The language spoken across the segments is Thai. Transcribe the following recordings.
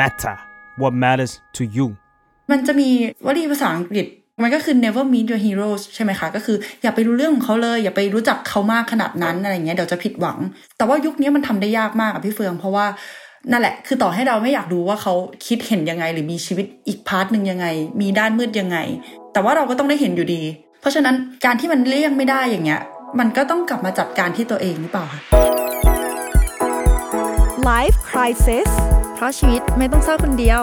matter what matters to you มันจะมีวลีภาษาอังกฤษ มันก็คือ never meet your heroes ใช่ไหมคะ ก็คืออย่าไปรู้เรื่องของเขาเลย อย่าไปรู้จักเขามากขนาดนั้นอะไรเงี้ยเดี๋ยวจะผิดหวัง แต่ว่ายุคนี้มันทำได้ยากมากอะพี่เฟือง เพราะว่านั่นแหละ คือต่อให้เราไม่อยากรู้ว่าเขาคิดเห็นยังไง หรือมีชีวิตอีกพาร์ทหนึ่งยังไง มีด้านมืดยังไง แต่ว่าเราก็ต้องได้เห็นอยู่ดี เพราะฉะนั้นการที่มันเลี่ยงไม่ได้อย่างเงี้ย มันก็ต้องกลับมาจัดการที่ตัวเองหรือเปล่าคะ Life Crisis เพราะชีวิตไม่ต้องเศร้าคนเดียว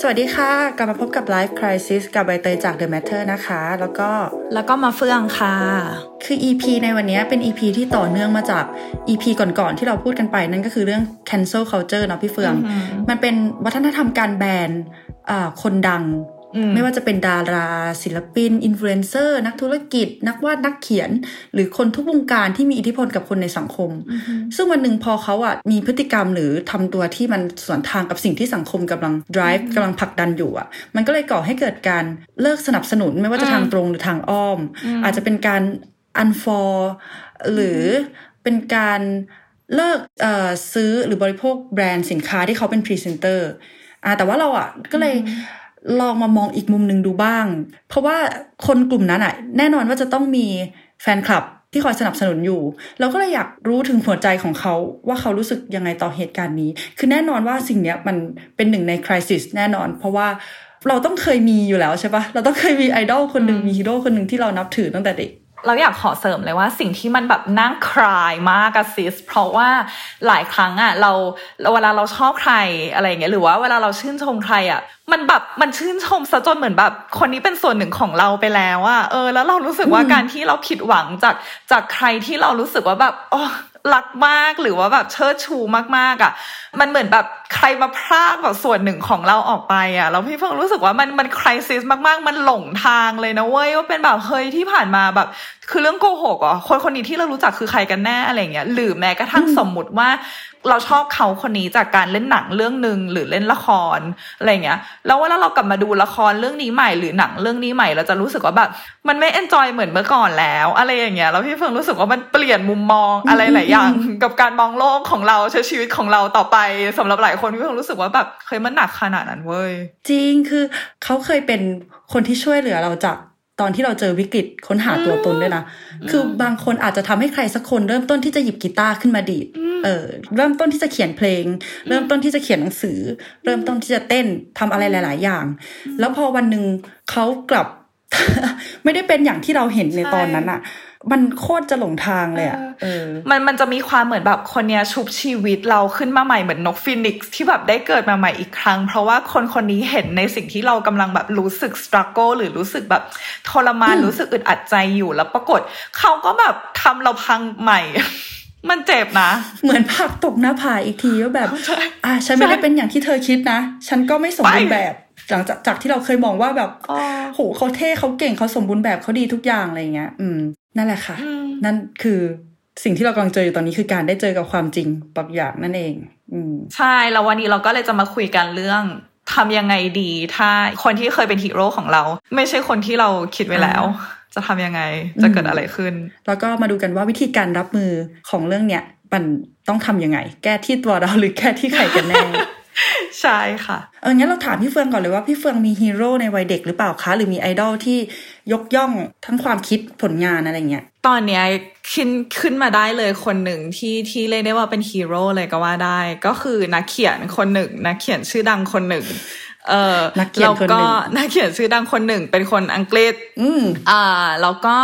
สวัสดีค่ะ กลับมาพบกับ Life Crisis กับใบเตยจาก The Matter นะคะ แล้วก็แล้วก็มาเฟื่องค่ะ คือ EP ในวันนี้เป็น EP ที่ต่อเนื่องมาจาก EP ก่อนๆที่เราพูดกันไปนั่นก็คือเรื่อง cancel culture เนาะพี่เฟือง มันเป็นวัฒนธรรมการแบนอ่าคนดัง ไม่ว่าจะเป็นดารา ศิลปิน อินฟลูเอนเซอร์ นักธุรกิจ นักวาดนักเขียน หรือคนทุกวงการที่มีอิทธิพลกับคนในสังคม ซึ่งวันหนึ่งพอเขาอะมีพฤติกรรมหรือทำตัวที่มันสวนทางกับสิ่งที่สังคมกำลัง drive กำลังผลักดันอยู่อะ มันก็เลยก่อให้เกิดการเลิกสนับสนุน ไม่ว่าจะทางตรงหรือทางอ้อม อาจจะเป็นการ unfollow หรือเป็นการเลิกเอ่อซื้อหรือบริโภคแบรนด์สินค้าที่เขาเป็นพรีเซนเตอร์อ่าแต่ว่าเราอะก็เลย ลองมามองอีกมุมหนึ่งดูบ้าง เพราะว่าคนกลุ่มนั้นอะ แน่นอนว่าจะต้องมีแฟนคลับที่คอยสนับสนุนอยู่ เราก็เลยอยากรู้ถึงหัวใจของเขาว่าเขารู้สึกยังไงต่อเหตุการณ์นี้ คือแน่นอนว่าสิ่งเนี้ยมันเป็นหนึ่งในคริสิสแน่นอน เพราะว่าเราต้องเคยมีอยู่แล้วใช่ปะเราต้องเคยมีไอดอลคนหนึ่งมีฮีโร่คนหนึ่งที่เรานับถือตั้งแต่เด็ก เราอยากขอเสริมเลยว่าสิ่งที่มันแบบนั่งคลายมากอะซิส เพราะว่าหลายครั้งอะเราเวลาเราชอบใครอะไรเงี้ยหรือว่าเวลาเราชื่นชมใครอะมันแบบมันชื่นชมซะจนเหมือนแบบ คนนี้เป็นส่วนหนึ่งของเราไปแล้วอะเออ แล้วเรารู้สึกว่าการที่เราผิดหวังจากจากใครที่เรารู้สึกว่าแบบอ๋อ รักมากหรือว่าแบบเชิดชูมากๆอะ มันเหมือนแบบใครมาพรากแบบส่วนหนึ่งของเราออกไปอะแล้วพี่เพิ่งรู้สึกว่ามันมันคริสิสมากๆ มันหลงทางเลยนะเว้ยว่าเป็นแบบเฮ้ยที่ผ่านมาแบบ คือเรื่องโกหกอะคนคนนี้ที่เรารู้จักคือใครกันแน่อะไรเงี้ยหรือแม้กระทั่งสมมุติว่า เราชอบเขาคนนี้จากการเล่นหนังเรื่องหนึ่งหรือเล่นละครอะไรเงี้ย แล้วเวลาเรากลับมาดูละครเรื่องนี้ใหม่หรือหนังเรื่องนี้ใหม่เราจะรู้สึกว่าแบบมันไม่เอนจอยเหมือนเมื่อก่อนแล้ว อะไรอย่างเงี้ยแล้วพี่เฟิงรู้สึกว่ามันเปลี่ยนมุมมองอะไรหลายอย่างกับการมองโลกของเราใช้ชีวิตของเราต่อไปสำหรับหลายคนพี่เฟิงรู้สึกว่าแบบเฮ้ยมันหนักขนาดนั้นเว้ยจริงคือเขาเคยเป็นคนที่ช่วยเหลือเราจาก ตอนที่เราเจอวิกฤตค้นหาตัวตนด้วยนะคือบางคนอาจจะทำให้ใครสักคนเริ่มต้นที่จะหยิบกีตาร์ขึ้นมาดีดเออเริ่มต้นที่จะเขียนเพลง เริ่มต้นที่จะเขียนหนังสือ เริ่มต้นที่จะเต้นทำอะไรหลาย ๆ อย่าง แล้วพอวันหนึ่งเขากลับ ไม่ได้เป็นอย่างที่เราเห็นในตอนนั้นอะ มันโคตรจะหลงทางเลยอะเออมันมันจะมีความเหมือนแบบคนเนี้ยชุบชีวิตเราขึ้นมาใหม่เหมือนนกฟินิกซ์ที่แบบได้เกิดมาใหม่อีกครั้ง เพราะว่าคนคนนี้เห็นในสิ่งที่เรากำลังแบบรู้สึกส t รั g เกิลหรือรู้สึกแบบทรมานรู้สึกอึดอัดใจอยู่แล้วปรากฏเขาก็แบบทำเราพังใหม่ มันเจ็บนะ เหมือนผักตกหน้าผาอีกทีว่าแบบ อะฉันไม่ได้เป็นอย่างที่เธอคิดนะ ฉันก็ไม่สมบูรณ์แบบ หลังจากจากที่เราเคยมองว่าแบบอ๋อโหเขาเท่เขาเก่งเขาสมบูรณ์แบบเขาดีทุกอย่างอะไรเงี้ย อืม นั่นแหละค่ะ นั่นคือสิ่งที่เรากำลังเจออยู่ตอนนี้คือการได้เจอกับความจริงบางอย่างนั่นเอง อืมใช่แล้ววันนี้เราก็เลยจะมาคุยกันเรื่องทำยังไงดี ถ้าคนที่เคยเป็นฮีโร่ของเรา ไม่ใช่คนที่เราคิดไว้แล้ว จะทำยังไงจะเกิดอะไรขึ้น แล้วก็มาดูกันว่าวิธีการรับมือของเรื่องเนี้ยมันต้องทำยังไง แก้ที่ตัวเราหรือแก้ที่ใครกันแน่ ใช่ค่ะ เอองั้นเราถามพี่เฟืองก่อนเลยว่าพี่เฟืองมีฮีโร่ในวัยเด็กหรือเปล่าคะ หรือมีไอดอลที่ยกย่องทั้งความคิดผลงานอะไรเงี้ย ตอนเนี้ยขึ้นขึ้นมาได้เลยคนหนึ่งที่ที่เรียกได้ว่าเป็นฮีโร่เลยก็ว่าได้ ก็คือนักเขียนคนหนึ่งนักเขียนชื่อดังคนหนึ่งเออนักเขียนคนหนึ่งแล้วก็นักเขียนชื่อดังคนหนึ่งเป็นคนอังกฤษ อืมอ่าแล้วก็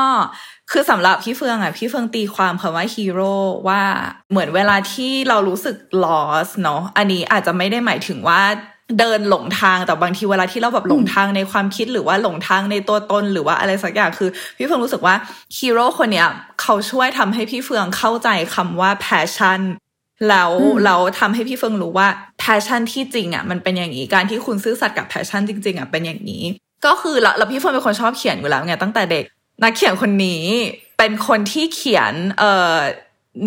คือสำหรับพี่เฟืองอะพี่เฟืองตีความคำว่าฮีโร่ว่าเหมือนเวลาที่เรารู้สึก lost เนาะอันนี้อาจจะไม่ได้หมายถึงว่าเดินหลงทางแต่บางทีเวลาที่เราแบบหลงทางในความคิดหรือว่าหลงทางในตัวตนหรือว่าอะไรสักอย่างคือ พี่เฟืองรู้สึกว่าฮีโร่คนเนี้ยเขาช่วยทำให้พี่เฟืองเข้าใจคำว่า passion แล้วเราทำให้พี่เฟิงรู้ว่า passion ที่จริงอะมันเป็นอย่างนี้การที่คุณซื่อสัตย์กับ passion จริง ๆอะเป็นอย่างนี้ ก็คือแล้วแล้วพี่เฟิงเป็นคนชอบเขียนอยู่แล้วไงตั้งแต่เด็ก นักเขียนคนนี้เป็นคนที่เขียนเอ่อ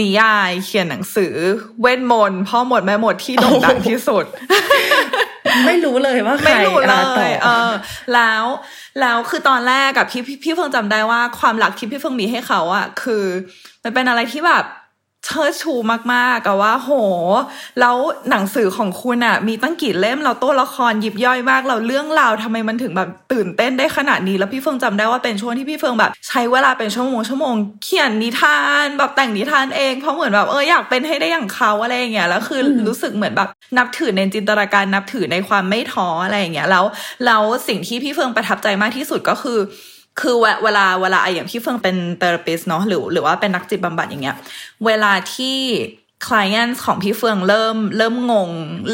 นิยายเขียนหนังสือ เวทมนต์พ่อหมดแม่หมดที่โด่งดังที่สุด ไม่รู้เลยว่าใครไม่รู้เลอะต่อยเออ แล้วแล้วคือตอนแรกกับพี่พี่พี่เฟิงจำได้ว่าความรักที่พี่เฟิงมีให้เขาอะคือ มันเป็นอะไรที่แบบ เชิดชูมากๆอะว่า โห แล้วหนังสือของคุณอะมีตั้งกี่เล่มเราตัวละครยิบย่อยมากเราเรื่องราวทำไมมันถึงแบบตื่นเต้นได้ขนาดนี้ แล้วพี่เฟิงจำได้ว่าเป็นช่วงที่พี่เฟิงแบบ ใช้เวลาเป็นชั่วโมงชั่วโมงเขียนนิทานแบบแต่งนิทานเองเพราะเหมือนแบบเอออยากเป็นให้ได้อย่างเขาอะไรอย่างเงี้ยแล้วคือรู้สึกเหมือนแบบนับถือในจินตนาการนับถือในความไม่ท้ออะไรอย่างเงี้ยแล้วแล้วสิ่งที่พี่เฟิงประทับใจมากที่สุดก็คือ คือเวเวลาเวลาไออย่างพี่เฟิงเป็นเทอราปิสเนาะหรือหรือว่าเป็นนักจิตบำบัดอย่างเงี้ย เวลาที่ client ของพี่เฟืองเริ่มเริ่มงง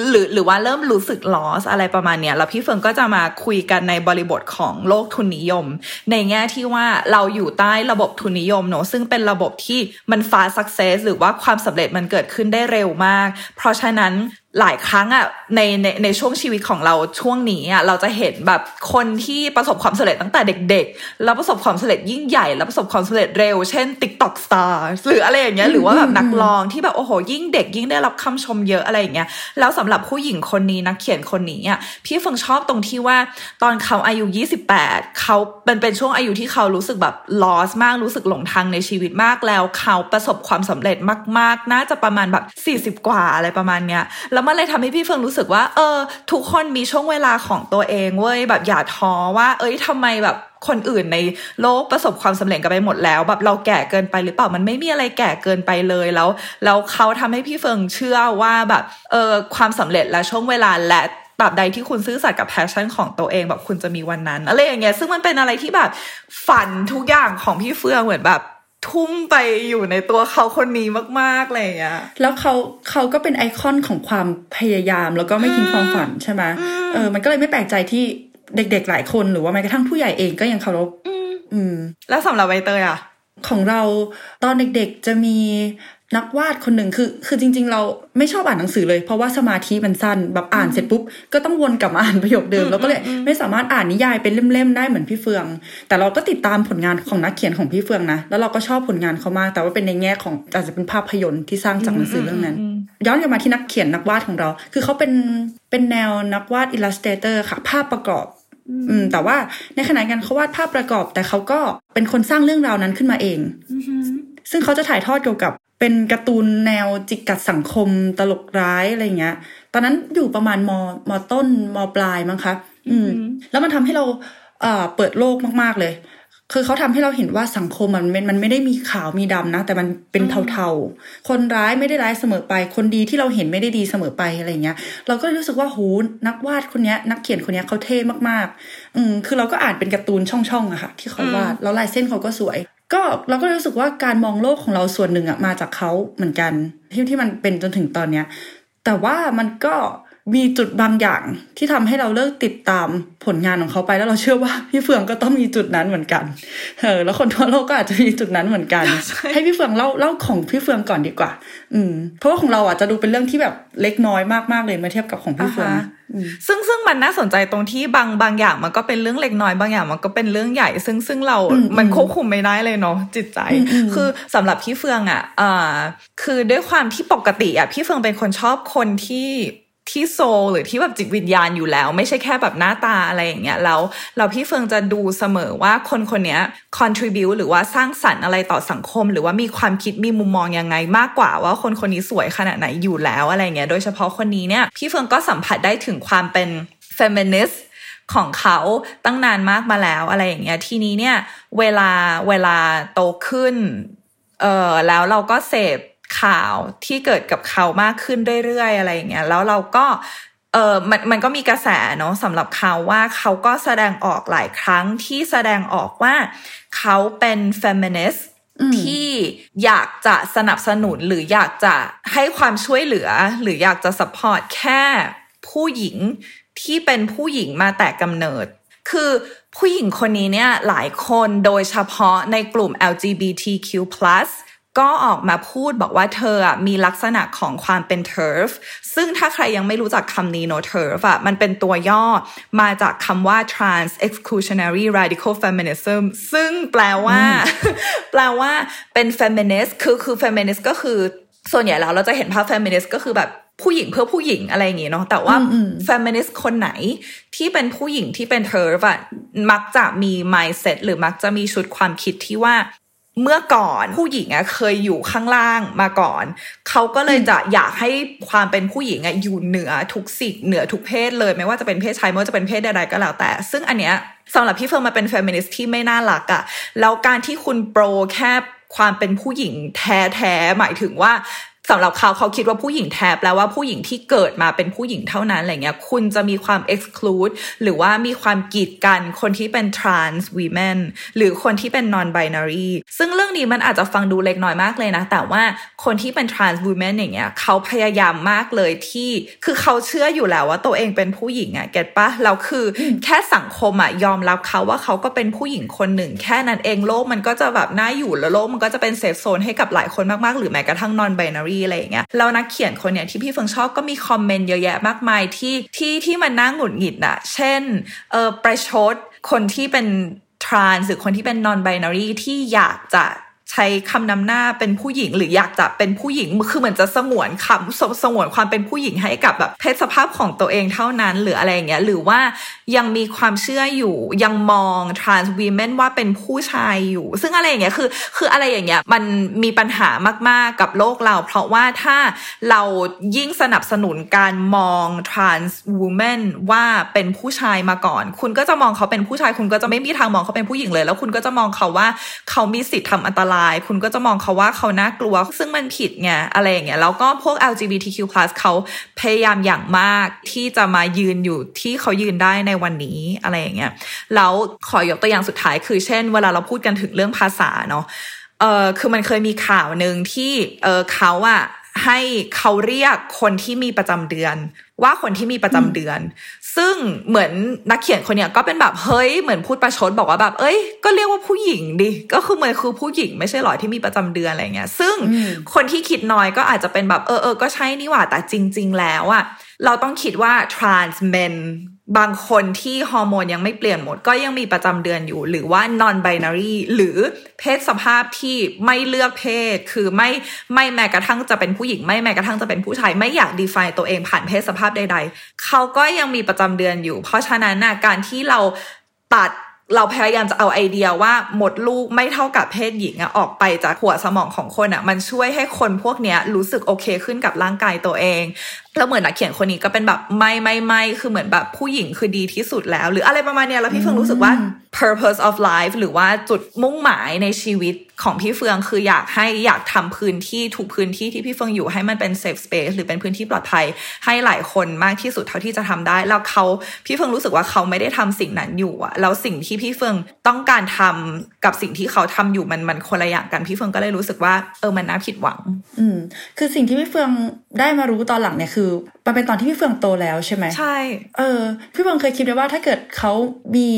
หรือหรือว่าเริ่มรู้สึก loss อะไรประมาณเนี้ยแล้วพี่เฟืองก็จะมาคุยกันในบริบทของโลกทุนนิยม ในแง่ที่ว่าเราอยู่ใต้ระบบทุนนิยมเนอะซึ่งเป็นระบบที่มัน fast success หรือว่าความสำเร็จมันเกิดขึ้นได้เร็วมาก เพราะฉะนั้น หลายครั้งอะในในในช่วงชีวิตของเราช่วงนี้อะเราจะเห็นแบบคนที่ประสบความสำเร็จตั้งแต่เด็ก ๆ แล้วประสบความสำเร็จยิ่งใหญ่แล้วประสบความสำเร็จเร็วเช่น TikTok Star หรืออะไรอย่างเงี้ยหรือว่าแบบนักร้องที่แบบโอ้โหยิ่งเด็กยิ่งได้รับคำชมเยอะอะไรอย่างเงี้ยแล้วสำหรับผู้หญิงคนนี้นักเขียนคนนี้อะพี่เฟิงชอบตรงที่ว่าตอนเขาอายุ 28เขาเป็นเป็นช่วงอายุที่เขารู้สึกแบบ loss มากรู้สึกหลงทางในชีวิตมากแล้วเขาประสบความสำเร็จมาก ๆ น่าจะประมาณแบบ40 กว่าอะไรประมาณเนี้ยแล้วมันเลยทำให้พี่เฟิงรู้สึกว่า เออ ทุกคนมีช่วงเวลาของตัวเองเว้ยแบบอย่าท้อว่า เอ้ยทำไมแบบคนอื่นในโลกประสบความสำเร็จกันไปหมดแล้ว แบบเราแก่เกินไปหรือเปล่ามันไม่มีอะไรแก่เกินไปเลยแล้วแล้วเขาทำให้พี่เฟิงเชื่อว่าแบบเออความสำเร็จและช่วงเวลาและตราบใดที่คุณซื่อสัตย์กับ passion ของตัวเองแบบคุณจะมีวันนั้นอะไรอย่างเงี้ยซึ่งมันเป็นอะไรที่แบบฝันทุกอย่างของพี่เฟิร์นเหมือนแบบ ทุ่มไปอยู่ในตัวเขาคนนี้มากๆเลยอะแล้วเขาเขาก็เป็นไอคอนของความพยายามแล้วก็ไม่ทิ้งความฝันใช่ไหมเออมันก็เลยไม่แปลกใจที่เด็กๆหลายคนหรือว่าแม้กระทั่งผู้ใหญ่เองก็ยังเคารพอืม แล้วสำหรับใบเตยอะของเราตอนเด็กๆจะมี นักวาดคนหนึ่งคือคือจริง ๆ เราไม่ชอบอ่านหนังสือเลย เพราะว่าสมาธิมันสั้นแบบอ่านเสร็จปุ๊บก็ต้องวนกลับมาอ่านประโยคเดิม แล้วก็เลยไม่สามารถอ่านนิยายเป็นเล่มๆได้เหมือนพี่เฟือง แต่เราก็ติดตามผลงานของนักเขียนของพี่เฟืองนะแล้วเราก็ชอบผลงานเขามากแต่ว่าเป็นในแง่ของอาจจะเป็นภาพยนตร์ที่สร้างจากหนังสือเรื่องนั้น ย้อนกลับมาที่นักเขียนนักวาดของเรา คือเขาเป็นเป็นแนวนักวาดอิลลัสเตเตอร์ค่ะ ภาพประกอบอืมแต่ว่าในขณะเดียวกันเขาวาดภาพประกอบ แต่เขาก็เป็นคนสร้างเรื่องราวนั้นขึ้นมาเอง ซึ่งเขาจะถ่ายทอดเกี่ยวกับ เป็นการ์ตูนแนวจิกกัดสังคมตลกร้ายอะไรเงี้ย ตอนนั้นอยู่ประมาณมมต้นมปลายมั้งคะ อืม แล้วมันทำให้เราเอ่อเปิดโลกมาก ๆ เลย คือเขาทำให้เราเห็นว่าสังคมมันมันมันไม่ได้มีขาวมีดำนะ แต่มันเป็นเทาๆ คนร้ายไม่ได้ร้ายเสมอไป คนดีที่เราเห็นไม่ได้ดีเสมอไปอะไรเงี้ย เราก็เลยรู้สึกว่าโหนักวาดคนเนี้ยนักเขียนคนเนี้ยเขาเท่มากๆ อืมคือเราก็อ่านเป็นการ์ตูนช่องๆอะค่ะ ที่เขาวาดแล้วลายเส้นเขาก็สวย ก็เราก็รู้สึกว่าการมองโลกของเราส่วนหนึ่งอะมาจากเขาเหมือนกันที่ที่มันเป็นจนถึงตอนเนี้ยแต่ว่ามันก็ มีจุดบางอย่างที่ทำให้เราเลิกติดตามผลงานของเขาไปแล้วเราเชื่อว่าพี่เฟืองก็ต้องมีจุดนั้นเหมือนกันเออแล้วคนทั่วโลกก็อาจจะมีจุดนั้นเหมือนกัน ให้พี่เฟืองเล่าเล่าของพี่เฟืองก่อนดีกว่า อืม เพราะว่าของเราอะจะดูเป็นเรื่องที่แบบเล็กน้อยมากๆเลยเมื่อเทียบกับของพี่เฟืองอ่าฮะซึ่งซึ่งมันน่าสนใจตรงที่บางบางอย่างมันก็เป็นเรื่องเล็กน้อยบางอย่างมันก็เป็นเรื่องใหญ่ ซึ่งซึ่งเราอืมมันควบคุมไม่ได้เลยเนาะจิตใจอืมอืมคือสำหรับพี่เฟืองอะอ่าคือด้วยความที่ปกติอะพี่เฟืองเป็นคนชอบคนที่ ที่โซลหรือที่แบบจิตวิญญาณอยู่แล้ว ไม่ใช่แค่แบบหน้าตาอะไรอย่างเงี้ยแล้วเราพี่เฟืองจะดูเสมอว่าคนคนเนี้ย contribute หรือว่าสร้างสรรค์อะไรต่อสังคม หรือว่ามีความคิดมีมุมมองยังไงมากกว่าว่าคนคนนี้สวยขนาดไหนอยู่แล้วอะไรเงี้ยโดยเฉพาะคนนี้เนี่ยพี่เฟืองก็สัมผัสได้ถึงความเป็น feminist ของเขาตั้งนานมากมาแล้วอะไรอย่างเงี้ยทีนี้เนี่ยเวลาเวลาโตขึ้นเออแล้วเราก็เสพ ข่าวที่เกิดกับเขามากขึ้นเรื่อยๆอะไรอย่างเงี้ยแล้วเราก็เออมันมันก็มีกระแสเนาะสำหรับเขาว่าเขาก็แสดงออกหลายครั้งที่แสดงออกว่าเขาเป็น feminist อืมที่อยากจะสนับสนุนหรืออยากจะให้ความช่วยเหลือ หรืออยากจะ support แค่ผู้หญิงที่เป็นผู้หญิงมาแต่กำเนิด คือผู้หญิงคนนี้เนี่ยหลายคนโดยเฉพาะในกลุ่ม LGBTQ+ ก็ออกมาพูดบอกว่าเธออะมีลักษณะของความเป็น TERF ซึ่งถ้าใครยังไม่รู้จักคำนี้เนอะ TERF อะมันเป็นตัวย่อมาจากคำว่า Trans Exclusionary Radical Feminism ซึ่งแปลว่า แปลว่าเป็น feminist คือคือ feminist ก็คือส่วนใหญ่แล้วเราจะเห็นภาพ feminist ก็คือแบบผู้หญิงเพื่อผู้หญิงอะไรอย่างงี้เนาะแต่ว่าอืม feminist คนไหนที่เป็นผู้หญิงที่เป็น TERF อะมักจะมี mindset หรือมักจะมีชุดความคิดที่ว่า เมื่อก่อนผู้หญิงอะเคยอยู่ข้างล่างมาก่อน เขาก็เลยจะอยากให้ความเป็นผู้หญิงอะอยู่เหนือทุกสิ่งเหนือทุกเพศเลย ไม่ว่าจะเป็นเพศชายไม่ว่าจะเป็นเพศใดๆก็แล้วแต่ ซึ่งอันเนี้ยสำหรับพี่เฟิร์นมันเป็นเฟมินิสต์ที่ไม่น่ารักอะแล้วการที่คุณ pro แค่ความเป็นผู้หญิงแท้ๆหมายถึงว่า สำหรับเขาเขาคิดว่าผู้หญิงแท้แปลว่าผู้หญิงที่เกิดมาเป็นผู้หญิงเท่านั้นอะไรเงี้ยคุณจะมีความ exclude หรือว่ามีความกีดกันคนที่เป็น trans women หรือคนที่เป็น non binary ซึ่งเรื่องนี้มันอาจจะฟังดูเล็กน้อยมากเลยนะ แต่ว่าคนที่เป็น trans women อย่างเงี้ยเขาพยายามมากเลยที่คือเขาเชื่ออยู่แล้วว่าตัวเองเป็นผู้หญิงอะเก็ตปะแล้วคือแค่สังคมอะยอมรับเขาว่าเขาก็เป็นผู้หญิงคนหนึ่ง แค่นั้นเองโลกมันก็จะแบบน่าอยู่แล้วโลกมันก็จะเป็น safe zone ให้กับหลายคนมากๆ หรือแม้กระทั่ง non binary อะไรอย่างเงี้ยแล้วนักเขียนคนเนี้ยที่พี่เฟิร์นชอบก็มีคอมเมนต์เยอะแยะมากมายที่ที่ที่มันน่าหงุดหงิดอะเช่นเออประชดคนที่เป็นทรานหรือคนที่เป็นนอนไบนารีที่อยากจะ ใช้คำนำหน้าเป็นผู้หญิงหรืออยากจะเป็นผู้หญิงคือเหมือนจะสงวนคำสสงวนความเป็นผู้หญิงให้กับแบบเพศสภาพของตัวเองเท่านั้นหรืออะไรอย่างเงี้ยหรือว่ายังมีความเชื่ออยู่ยังมอง trans women ว่าเป็นผู้ชายอยู่ ซึ่งอะไรอย่างเงี้ยคือคืออะไรอย่างเงี้ยมันมีปัญหามากๆกับโลกเรา เพราะว่าถ้าเรายิ่งสนับสนุนการมอง trans women ว่าเป็นผู้ชายมาก่อน คุณก็จะมองเขาเป็นผู้ชาย คุณก็จะไม่มีทางมองเขาเป็นผู้หญิงเลย แล้วคุณก็จะมองเขาว่าเขามีสิทธิ์ทำอันตรายคุณก็จะมองเขาว่าเขาน่ากลัว ซึ่งมันผิดไงอะไรอย่างเงี้ยแล้วก็พวก LGBTQ+ เขาพยายามอย่างมากที่จะมายืนอยู่ที่เขายืนได้ในวันนี้อะไรอย่างเงี้ยแล้วขอยกตัวอย่างสุดท้ายคือเช่น เวลาเราพูดกันถึงเรื่องภาษาเนาะเออคือมันเคยมีข่าวหนึ่งที่เออเขาอะให้เขาเรียกคนที่มีประจำเดือน ว่าคนที่มีประจำเดือน ซึ่งเหมือนนักเขียนคนเนี้ยก็เป็นแบบเฮ้ยเหมือนพูดประชดบอกว่าแบบเอ้ยก็เรียกว่าผู้หญิงดิก็คือเหมือนคือผู้หญิงไม่ใช่หรอที่มีประจำเดือนอะไรเงี้ย ซึ่งคนที่คิดน้อยก็อาจจะเป็นแบบเออเออก็ใช่นี่หว่าแต่จริง ๆ แล้วอะเราต้องคิดว่า trans men บางคนที่ฮอร์โมนยังไม่เปลี่ยนหมด ก็ยังมีประจำเดือนอยู่ หรือว่า non binary หรือเพศสภาพที่ไม่เลือกเพศ คือไม่ไม่แม้กระทั่งจะเป็นผู้หญิง ไม่แม้กระทั่งจะเป็นผู้ชาย ไม่อยาก define ตัวเองผ่านเพศสภาพใด ๆ เขาก็ยังมีประจำเดือนอยู่ เพราะฉะนั้นนะการที่เราตัดเราพยายามจะเอาไอเดียว่าหมดลูกไม่เท่ากับเพศหญิงอะออกไปจากหัวสมองของคนอะมันช่วยให้คนพวกเนี้ยรู้สึกโอเคขึ้นกับร่างกายตัวเอง แล้วเหมือนนักเขียนคนนี้ก็เป็นแบบไม่ไม่ไม่คือเหมือนแบบผู้หญิงคือดีที่สุดแล้ว หรืออะไรประมาณเนี้ยแล้วพี่เฟืองรู้สึกว่า purpose of life หรือว่าจุดมุ่งหมายในชีวิตของพี่เฟืองคืออยากให้อยากทำพื้นที่ถูกพื้นที่ที่พี่เฟืองอยู่ให้มันเป็น safe space หรือเป็นพื้นที่ปลอดภัยให้หลายคนมากที่สุดเท่าที่จะทำได้ แล้วเขาพี่เฟืองรู้สึกว่าเขาไม่ได้ทำสิ่งนั้นอยู่อะแล้วสิ่งที่พี่เฟืองต้องการทำกับสิ่งที่เขาทำอยู่มันมันคนละอย่างกันพี่เฟืองก็เลยรู้สึกว่าเออมันน่าผิดหวัง อืมคือสิ่งที่พี่เฟืองได้มารู้ตอนหลังเนี่ยคือมันเป็นตอนที่พี่เฟืองโตแล้วใช่ไหมใช่เออพี่เฟืองเคยคิดไว้ว่าถ้าเกิดเขามี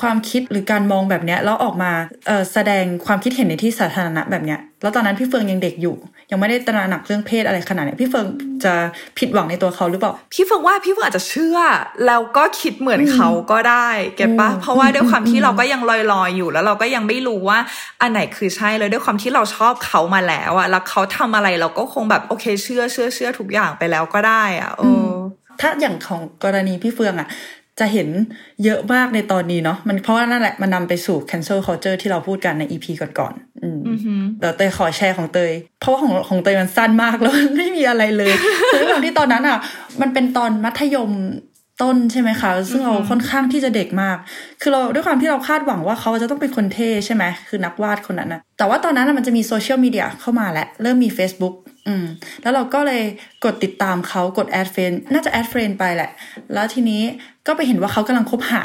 ความคิดหรือการมองแบบเนี้ยแล้วออกมาเออแสดงความคิดเห็นในที่สาธารณะแบบเนี้ย แล้วตอนนั้นพี่เฟืองยังเด็กอยู่ ยังไม่ได้ตระหนักเรื่องเพศอะไรขนาดเนี้ยพี่เฟืองจะผิดหวังในตัวเขาหรือเปล่าพี่เฟิงว่าพี่เฟิงอาจจะเชื่อ แล้วก็คิดเหมือนเขาก็ได้เก็ตปะอืมเพราะว่าด้วยความที่เราก็ยังลอยๆอยู่ แล้วเราก็ยังไม่รู้ว่าอันไหนคือใช่เลยด้วยความที่เราชอบเขามาแล้วอะแล้วเขาทำอะไรเราก็คงแบบโอเคเชื่อเชื่อเชื่อทุกอย่างไปแล้วก็ได้อะเอออถ้าอย่างของกรณีพี่เฟืองอะ จะเห็นเยอะมากในตอนนี้เนาะมันเพราะว่านั่นแหละมันนำไปสู่ cancel culture ที่เราพูดกันใน EP ก่อนๆอืมอือหือเดี๋ยวเตยขอแชร์ของเตย เพราะว่าของของเตยมันสั้นมากแล้วมันไม่มีอะไรเลยคือด้วยความที่ตอนนั้นอะ มันเป็นตอนมัธยม ต้นใช่ไหมคะ ซึ่งเราค่อนข้างที่จะเด็กมาก คือเราด้วยความที่เราคาดหวังว่าเขาจะต้องเป็นคนเท่ใช่ไหมคือนักวาดคนนั้นนะแต่ว่าตอนนั้นน่ะมันจะมีโซเชียลมีเดียเข้ามาแล้ว เริ่มมี Facebook อืมแล้วเราก็เลยกดติดตามเขากด add friend น่าจะ add friend ไปแหละ แล้วทีนี้ก็ไปเห็นว่าเขากำลังคบหา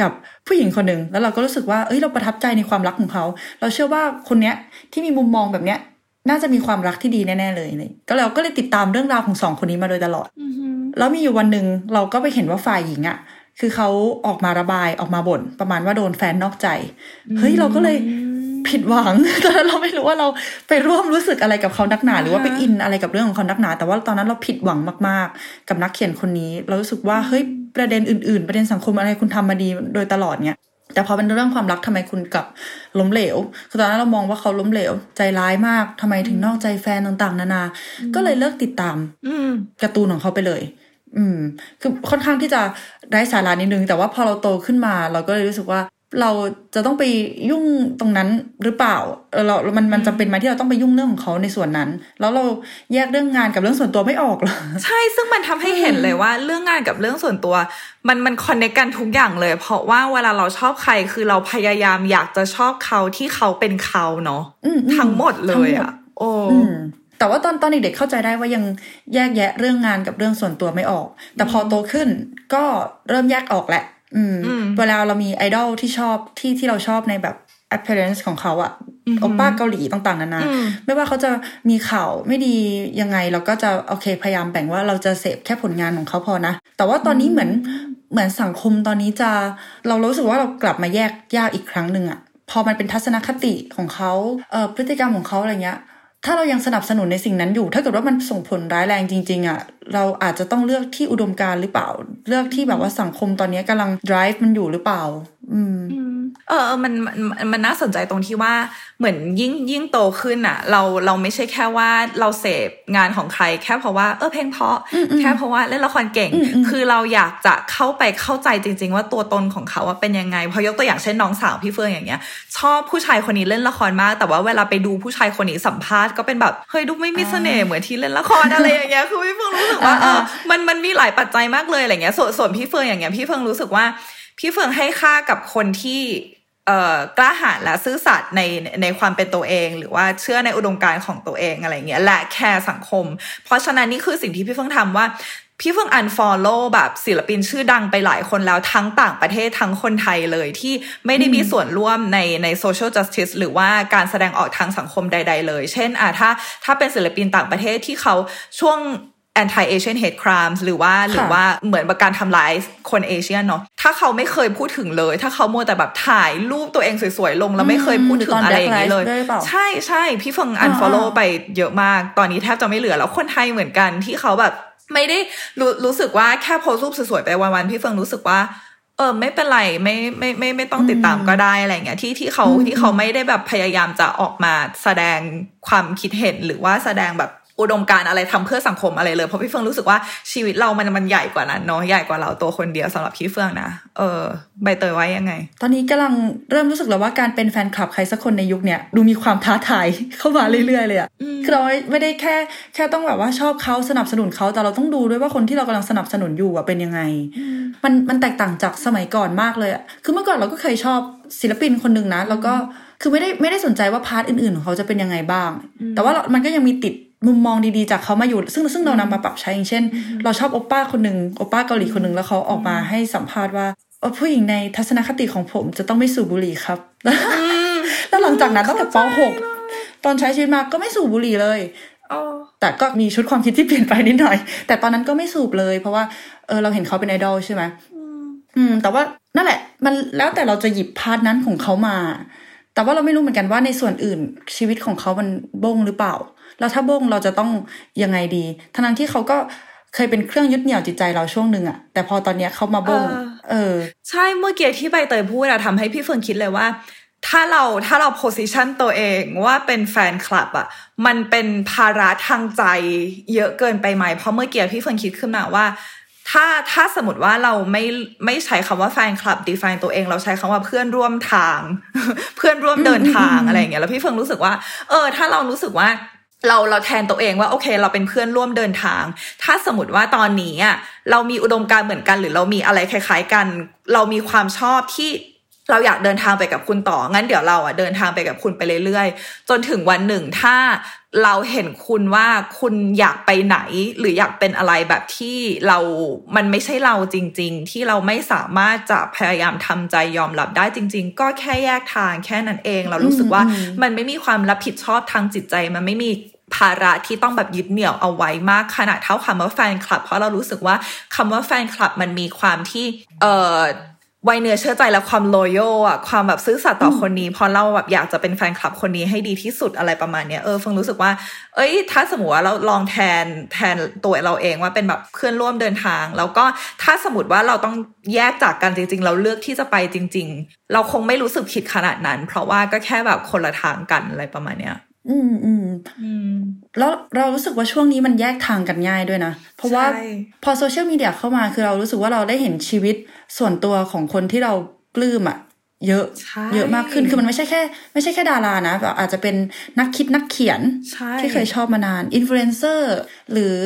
กับผู้หญิงคนหนึ่งแล้วเราก็รู้สึกว่าเอ้ยเราประทับใจในความรักของเขา เราเชื่อว่าคนเนี้ยที่มีมุมมองแบบเนี้ย น่าจะมีความรักที่ดีแน่ๆเลยเลย ก็เราก็เลยติดตามเรื่องราวของสองคนนี้มาโดยตลอดแล้วมีอยู่วันหนึ่งเราก็ไปเห็นว่าฝ่ายหญิงอะ่ะคือเขาออกมาระบายออกมาบ่นประมาณว่าโดนแฟนนอกใจ เฮ้ยเราก็เลยผิดหวังตอนนั้นเราไม่รู้ว่าเราไปร่วมรู้สึกอะไรกับเขานักหนา หรือว่าไปอินอะไรกับเรื่องของเขานักหนา แต่ว่าตอนนั้นเราผิดหวังมากๆ กับนักเขียนคนนี้ เรารู้สึกว่าเฮ้ยประเด็นอื่น ๆ ประเด็นสังคมอะไรคุณทำมาดีโดยตลอดเนี่ย แต่พอเป็นเรื่องความรักทำไมคุณกลับล้มเหลวคือตอนนั้นเรามองว่าเขาล้มเหลว ใจร้ายมากทำไมถึงนอกใจแฟนต่างๆ นานา ก็เลยเลิกติดตาม อืมการ์ตูนของเขาไปเลย อืม คือค่อนข้างที่จะได้สาระนิดนึง แต่ว่าพอเราโตขึ้นมา เราก็เลยรู้สึกว่า เราจะต้องไปยุ่งตรงนั้นหรือเปล่าเออเรามันมันจำเป็นไหมที่เราต้องไปยุ่งเรื่องของเขาในส่วนนั้น แล้วเราแยกเรื่องงานกับเรื่องส่วนตัวไม่ออกเหรอใช่ซึ่งมันทำให้เห็นเลยว่าเรื่องงานกับเรื่องส่วนตัว มันมันคอนเนคกันทุกอย่างเลย เพราะว่าเวลาเราชอบใครคือเราพยายามอยากจะชอบเขาที่เขาเป็นเขาเนาะอืมอืมทั้งหมดเลยอะโอ้อืมแต่ว่าตอนตอนเด็กๆเข้าใจได้ว่ายังแยกแยะเรื่องงานกับเรื่องส่วนตัวไม่ออก แต่พอโตขึ้นก็เริ่มแยกออกแหละ อืมอืมเวลาเรามีไอดอลที่ชอบที่ที่เราชอบในแบบ appearance ของเขาอะอือหือโอป้าเกาหลีต่างๆนานาอืมไม่ว่าเขาจะมีข่าวไม่ดียังไงเราก็จะโอเคพยายามแบ่งว่าเราจะเสพแค่ผลงานของเขาพอนะ แต่ว่าตอนนี้เหมือนเหมือนสังคมตอนนี้จะเรารู้สึกว่าเรากลับมาแยกยากอีกครั้งหนึ่งอะพอมันเป็นทัศนคติของเขาเอ่อพฤติกรรมของเขาอะไรเงี้ย ถ้าเรายังสนับสนุนในสิ่งนั้นอยู่ ถ้าเกิดว่ามันส่งผลร้ายแรงจริง ๆอะเราอาจจะต้องเลือกที่อุดมการหรือเปล่า เลือกที่แบบว่าสังคมตอนนี้กำลัง drive มันอยู่หรือเปล่า อืม เออเออมันมันมันมันน่าสนใจตรงที่ว่าเหมือนยิ่งยิ่งโตขึ้นอะเราเราไม่ใช่แค่ว่าเราเสพงานของใคร แค่เพราะว่าเออเพลงเพราะแค่เพราะว่าเล่นละครเก่งอืมอืมคือเราอยากจะเข้าไปเข้าใจจริง ๆ ว่าตัวตนของเขาว่าเป็นยังไงเพอยกตัวอย่างเช่นน้องสาวพี่เฟื่องอย่างเงี้ย ชอบผู้ชายคนนี้เล่นละครมาก แต่ว่าเวลาไปดูผู้ชายคนนี้สัมภาษณ์ก็เป็นแบบเฮ้ยดูไม่มีเสน่ห์เหมือนที่เล่นละครอะไรอย่างเงี้ยคือพี่เฟื่องรู้สึกว่าเออมันมันมีหลายปัจจัยมากเลยอะไรเงี้ยส่วนส่วนพี่เฟื่องอย่างเงี้ยพี่เฟื่องรู้สึกว่าพี่เฟืองให้ค่ากับคนที่เอ่อ กล้าหาญและซื่อสัตย์ในในความเป็นตัวเอง หรือว่าเชื่อในอุดมการณ์ของตัวเองอะไรเงี้ยและแคร์สังคม เพราะฉะนั้นนี่คือสิ่งที่พี่เฟืองทำว่าพี่เฟือง unfollow แบบศิลปินชื่อดังไปหลายคนแล้วทั้งต่างประเทศทั้งคนไทยเลยที่ไม่ได้มีส่วนร่วมในใน social justice หรือว่าการแสดงออกทางสังคมใด ๆ เลย เช่นอะถ้าถ้าเป็นศิลปินต่างประเทศที่เขาช่วง anti Asian hate crimes หรือว่าหรือว่าเหมือนกับการทำร้ายคนเอเชียเนาะถ้าเขาไม่เคยพูดถึงเลย ถ้าเขามัวแต่แบบถ่ายรูปตัวเองสวยๆ ลง แล้วไม่เคยพูดถึงอะไรอย่างนี้เลยหรือตอน Black Lives ด้วยเปล่าใช่ใช่พี่เฟิง unfollow อ่าไปเยอะมาก ตอนนี้แทบจะไม่เหลือแล้วคนไทยเหมือนกันที่เขาแบบ ไม่ได้รู้รู้สึกว่าแค่โพสต์รูปสวยๆไปวันๆพี่เฟิงรู้สึกว่าเออไม่เป็นไรไม่ไม่ไม่ไม่ต้องติดตามก็ได้อะไรเงี้ยที่ที่เขาที่เขาไม่ได้แบบพยายามจะออกมาแสดงความคิดเห็นหรือว่าแสดงแบบ อุดมการณ์อะไรทำเพื่อสังคมอะไรเลย เพราะพี่เฟืองรู้สึกว่าชีวิตเรามันมันใหญ่กว่านั้นเนาะใหญ่กว่าเราตัวคนเดียวสำหรับพี่เฟืองนะเออใบเตยว่ายังไง ตอนนี้กำลังเริ่มรู้สึกแล้วว่าการเป็นแฟนคลับใครสักคนในยุคเนี้ยดูมีความท้าทายเข้ามาเรื่อยๆเลยอะคือเราไม่ได้แค่แค่ต้องแบบว่าชอบเขาสนับสนุนเขาแต่เราต้องดูด้วยว่าคนที่เรากำลังสนับสนุนอยู่อะเป็นยังไง มันมันแตกต่างจากสมัยก่อนมากเลยอะคือเมื่อก่อนเราก็เคยชอบศิลปินคนหนึ่งนะแล้วก็คือไม่ได้ไม่ได้สนใจว่า part อื่นๆของเขาจะเป็นยังไงบ้าง แต่ว่าเรามันก็ยังมีติด มุมมองดีๆจากเขามาอยู่ ซึ่งซึ่งเรานำมาปรับใช้อย่างเช่น เราชอบโอป้าคนหนึ่งโอป้าเกาหลีคนหนึ่งแล้วเขาออกมาให้สัมภาษณ์ว่าเอ่อผู้หญิงในทัศนคติของผมจะต้องไม่สูบบุหรี่ครับ แล้วหลังจากนั้นตั้งแต่ป .6 ตอนใช้ชีวิตมาก็ไม่สูบบุหรี่เลยแต่ก็มีชุดความคิดที่เปลี่ยนไปนิดหน่อย แต่ตอนนั้นก็ไม่สูบเลย เพราะว่าเออเราเห็นเขาเป็นไอดอลใช่ไหมอืม แต่ว่านั่นแหละ มันแล้วแต่เราจะหยิบ part นั้นของเขามา แต่ว่าเราไม่รู้เหมือนกันว่าในส่วนอื่นชีวิตของเขามันบ้งหรือเปล่า แล้วถ้าบ้งเราจะต้องยังไงดี ทั้งนั้นที่เขาก็เคยเป็นเครื่องยึดเหนี่ยวจิตใจเราช่วงหนึ่งอะแต่พอตอนเนี้ยเขามาบ้งเออเออ ใช่เมื่อกี้ที่ใบเตยพูดอะทำให้พี่เฟิร์นคิดเลยว่า ถ้าเราถ้าเรา position ตัวเองว่าเป็นแฟนคลับอะมันเป็นภาระทางใจเยอะเกินไปไหม เพราะเมื่อกี้พี่เฟิร์นคิดขึ้นมาว่าถ้าถ้าสมมติว่าเราไม่ไม่ใช้คำว่าแฟนคลับ define ตัวเอง เราใช้คำว่าเพื่อนร่วมทาง เพื่อนร่วมเดินทางอะไรอย่างเงี้ยแล้วพี่เฟิร์นรู้สึกว่า เออ ถ้าเรารู้สึกว่า เราเราแทนตัวเองว่าโอเค เราเป็นเพื่อนร่วมเดินทาง ถ้าสมมติว่าตอนนี้อะเรามีอุดมการเหมือนกัน หรือเรามีอะไรคล้าย ๆ กัน เรามีความชอบที่ เราอยากเดินทางไปกับคุณต่อ งั้นเดี๋ยวเราอะเดินทางไปกับคุณไปเรื่อยๆ จนถึงวันหนึ่งถ้าเราเห็นคุณว่าคุณอยากไปไหน หรืออยากเป็นอะไรแบบที่เรา มันไม่ใช่เราจริง ๆ ที่เราไม่สามารถจะพยายามทำใจยอมรับได้จริง ๆ ก็แค่แยกทางแค่นั้นเอง เรารู้สึกว่าอืมมันไม่มีความรับผิดชอบทางจิตใจ มันไม่มีภาระที่ต้องแบบยึดเหนี่ยวเอาไว้มากขนาดเท่าคำว่าแฟนคลับ เพราะเรารู้สึกว่าคำว่าแฟนคลับมันมีความที่ เอ่อ ไวเนื้อเชื่อใจและความ loyal อะความแบบซื่อสัตย์ต่อคนนี้เพราะเราแบบอยากจะเป็นแฟนคลับคนนี้ให้ดีที่สุดอะไรประมาณเนี้ยเออเฟิงรู้สึกว่า เอ้ย ถ้าสมมติว่าเราลองแทนแทนตัวเราเองว่าเป็นแบบเพื่อนร่วมเดินทาง แล้วก็ถ้าสมมติว่าเราต้องแยกจากกันจริง ๆ เราเลือกที่จะไปจริง ๆ เราคงไม่รู้สึกผิดขนาดนั้น เพราะว่าก็แค่แบบคนละทางกันอะไรประมาณเนี้ย อืมอืมอืมแล้วเรารู้สึกว่าช่วงนี้มันแยกทางกันง่ายด้วยนะ เพราะว่าใช่พอโซเชียลมีเดียเข้ามาคือเรารู้สึกว่าเราได้เห็นชีวิตส่วนตัวของคนที่เราปลื้มอะเยอะใช่เยอะมากขึ้นคือมันไม่ใช่แค่ ไม่ใช่แค่ดารานะแบบอาจจะเป็นนักคิดนักเขียนใช่ที่เคยชอบมานานอินฟลูเอนเซอร์หรือ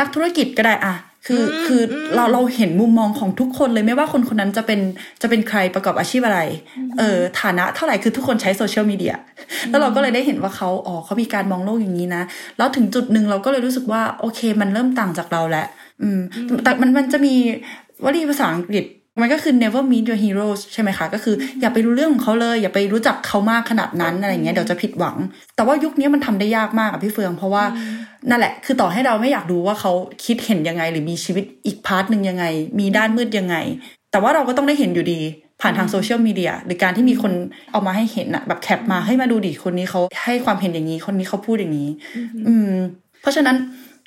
นักธุรกิจก็ได้อะ คืออคืออเราเราเห็นมุมมองของทุกคนเลยไม่ว่าคนคนนั้นจะเป็นจะเป็นใครประกอบอาชีพอะไร เออฐานะเท่าไหร่คือทุกคนใช้โซเชียลมีเดียแล้วเราก็เลยได้เห็นว่าเขาอ๋อเขามีการมองโลกอย่างนี้นะ แล้วถึงจุดหนึ่งเราก็เลยรู้สึกว่า โอเค มันเริ่มต่างจากเราแล้วอืมแต่มันมันจะมีวลีภาษาอังกฤษ มันก็คือ never meet your heroes ใช่ไหมคะ ก็คืออย่าไปรู้เรื่องของเขาเลย อย่าไปรู้จักเขามากขนาดนั้นอะไรเงี้ยเดี๋ยวจะผิดหวัง แต่ว่ายุคนี้มันทำได้ยากมากอะพี่เฟือง เพราะว่านั่นแหละ คือต่อให้เราไม่อยากรู้ว่าเขาคิดเห็นยังไง หรือมีชีวิตอีก part หนึ่งยังไง มีด้านมืดยังไง แต่ว่าเราก็ต้องได้เห็นอยู่ดีผ่านทางโซเชียลมีเดียหรือการที่มีคนเอามาให้เห็นอะแบบ cap มาให้มาดูดิคนนี้เขาให้ความเห็นอย่างนี้คนนี้เขาพูดอย่างนี้ อืม เพราะฉะนั้น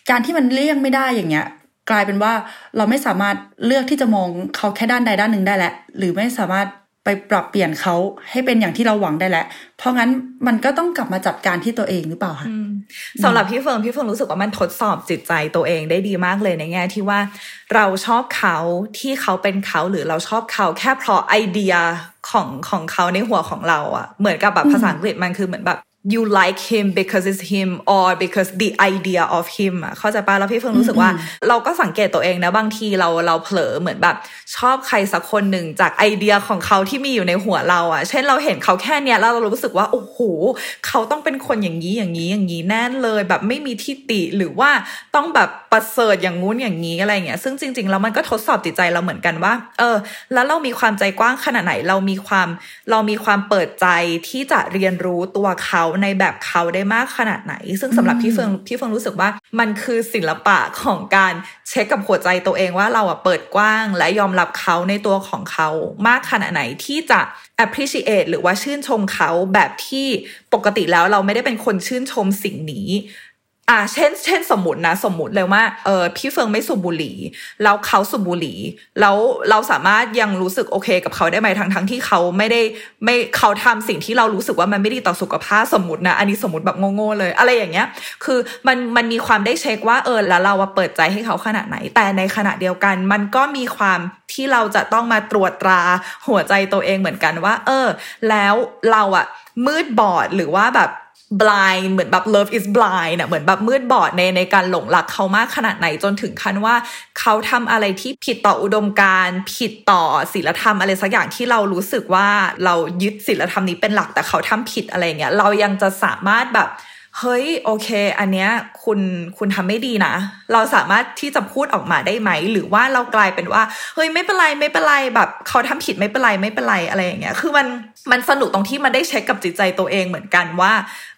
การที่มันเลี่ยงไม่ได้อย่างเงี้ย กลายเป็นว่าเราไม่สามารถเลือกที่จะมองเขาแค่ด้านใดด้านหนึ่งได้แล้วหรือไม่สามารถไปปรับเปลี่ยนเขาให้เป็นอย่างที่เราหวังได้แล้วเพราะงั้นมันก็ต้องกลับมาจัดการที่ตัวเองหรือเปล่าคะสำหรับพี่เฟิร์นพี่เฟิร์นรู้สึกว่ามันทดสอบจิตใจตัวเองได้ดีมากเลยในแง่ที่ว่าเราชอบเขาที่เขาเป็นเขาหรือเราชอบเขาแค่เพราะไอเดียของของเขาในหัวของเราอะเหมือนกับแบบภาษาอังกฤษมันคือเหมือนแบบ you like him because it's him or because the idea of him อะเข้าใจปะแล้วพี่เฟิร์นรู้สึกว่า เราก็สังเกตตัวเองนะบางทีเราเราเผลอเหมือนแบบ ชอบใครสักคนหนึ่งจากไอเดียของเขาที่มีอยู่ในหัวเราอะเช่นเราเห็นเขาแค่เนี้ยแล้วเรารู้สึกว่าโอ้โหเขาต้องเป็นคนอย่างนี้อย่างนี้อย่างนี้แน่เลยแบบไม่มีที่ติหรือว่าต้องแบบประเสริฐอย่างงู้นอย่างนี้อะไรเงี้ยซึ่งจริงๆแล้วมันก็ทดสอบจิตใจเราเหมือนกันว่า เออ แล้วเรามีความใจกว้างขนาดไหนเรามีความเรามีความเปิดใจที่จะเรียนรู้ตัวเขาในแบบเขาได้มากขนาดไหน ซึ่งสำหรับพี่เฟิงพี่เฟิงรู้สึกว่ามันคือศิลปะของการเช็คกับหัวใจตัวเองว่าเราอะเปิดกว้าง และยอมรับเขาในตัวของเขามากขนาดไหนที่จะ appreciate หรือว่าชื่นชมเขาแบบที่ปกติแล้วเราไม่ได้เป็นคนชื่นชมสิ่งนี้ อ่าเช่น เช่น สมมตินะ สมมติเลยว่า เออพี่เฟิงไม่สูบบุหรี่ แล้วเขาสูบบุหรี่ แล้วเราสามารถยังรู้สึกโอเค กับเขาได้ไหมทั้งทั้งที่เขาไม่ได้ไม่เขาทำสิ่งที่เรารู้สึกว่ามันไม่ดีต่อสุขภาพสมมตินะ อันนี้สมมติแบบโง่ๆเลย อะไรอย่างเงี้ย คือมันมันมีความได้เช็คว่าเออแล้วเราเปิดใจให้เขาขนาดไหน แต่ในขณะเดียวกัน มันก็มีความที่เราจะต้องมาตรวจตราหัวใจตัวเองเหมือนกันว่า เออ แล้วเราอะมืดบอดหรือว่าแบบ blind เหมือนแบบ love is blind อะเหมือนแบบมืดบอดในในการหลงรักเขามากขนาดไหนจนถึงขั้นว่า เขาทำอะไรที่ผิดต่ออุดมการผิดต่อศีลธรรมอะไรสักอย่างที่เรารู้สึกว่าเรายึดศีลธรรมนี้เป็นหลักแต่เขาทำผิดอะไรเงี้ยเรายังจะสามารถแบบเฮ้ยโอเค อันเนี้ยคุณคุณทำไม่ดีนะ เราสามารถที่จะพูดออกมาได้ไหม หรือว่าเรากลายเป็นว่า เฮ้ยไม่เป็นไรไม่เป็นไรแบบเขาทำผิดไม่เป็นไรไม่เป็นไรอะไรอย่างเงี้ย คือมันมันสนุกตรงที่มันได้เช็คกับจิตใจตัวเองเหมือนกันว่า